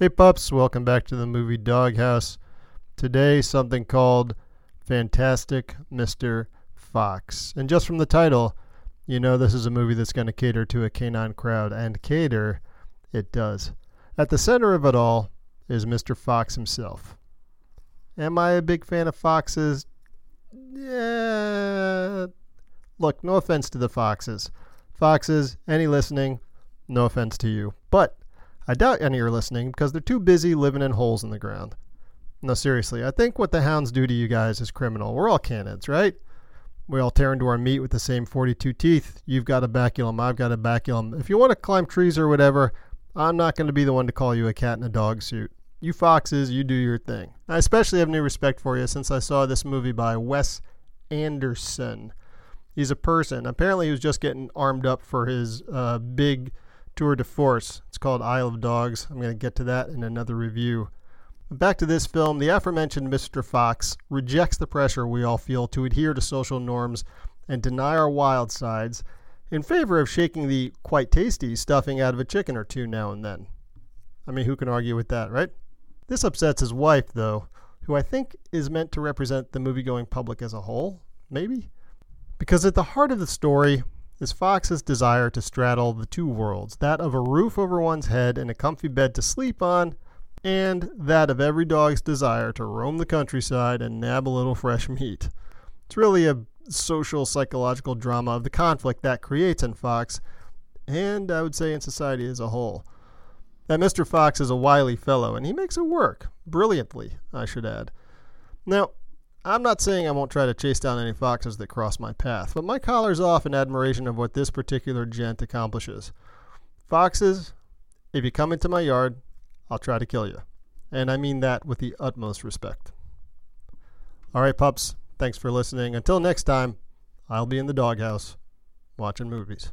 Hey pups, welcome back to the movie Doghouse. Today, something called Fantastic Mr. Fox. And just from the title, you know this is a movie that's going to cater to a canine crowd, and cater it does. At the center of it all is Mr. Fox himself. Am I a big fan of foxes? Yeah. Look, no offense to the foxes. Foxes, any listening, no offense to you. But I doubt any are listening because they're too busy living in holes in the ground. No, seriously, I think what the hounds do to you guys is criminal. We're all canids, right? We all tear into our meat with the same 42 teeth. You've got a baculum, I've got a baculum. If you want to climb trees or whatever, I'm not going to be the one to call you a cat in a dog suit. You foxes, you do your thing. I especially have new respect for you since I saw this movie by Wes Anderson. He's a person. Apparently, he was just getting armed up for his uh, big tour de force. It's called Isle of Dogs. I'm going to get to that in another review. Back to this film, the aforementioned Mr. Fox rejects the pressure we all feel to adhere to social norms and deny our wild sides in favor of shaking the quite tasty stuffing out of a chicken or two now and then. I mean, who can argue with that, right? This upsets his wife, though, who I think is meant to represent the movie going public as a whole, maybe? Because at the heart of the story is Fox's desire to straddle the two worlds that of a roof over one's head and a comfy bed to sleep on, and that of every dog's desire to roam the countryside and nab a little fresh meat. It's really a social psychological drama of the conflict that creates in Fox, and I would say in society as a whole. That Mr. Fox is a wily fellow, and he makes it work. Brilliantly, I should add. Now, I'm not saying I won't try to chase down any foxes that cross my path, but my collar's off in admiration of what this particular gent accomplishes. Foxes, if you come into my yard, I'll try to kill you. And I mean that with the utmost respect. All right, pups, thanks for listening. Until next time, I'll be in the doghouse watching movies.